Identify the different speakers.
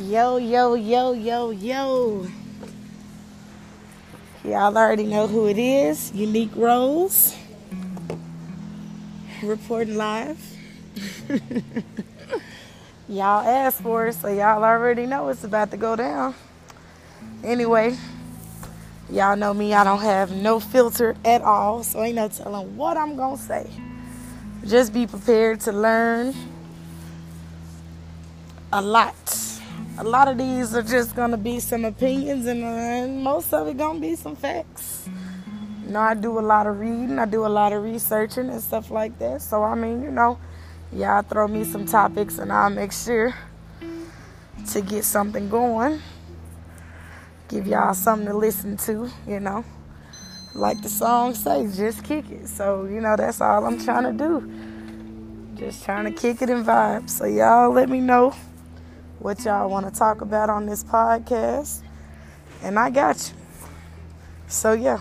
Speaker 1: Yo, yo, yo, yo, yo. Y'all already know who it is. Unique Rose. Reporting live. y'all asked for it, so y'all already know it's about to go down. Anyway, y'all know me, I don't have no filter at all, so ain't no telling what I'm gonna say. Just be prepared to learn a lot. A lot of these are just gonna be some opinions, and, and most of it gonna be some facts. You know, I do a lot of reading, I do a lot of researching and stuff like that. So I mean, you know, y'all throw me some topics, and I'll make sure to get something going. Give y'all something to listen to, you know. Like the song says, just kick it. So, you know, that's all I'm trying to do. Just trying to kick it and vibe. So, y'all let me know what y'all want to talk about on this podcast. And I got you. So, yeah.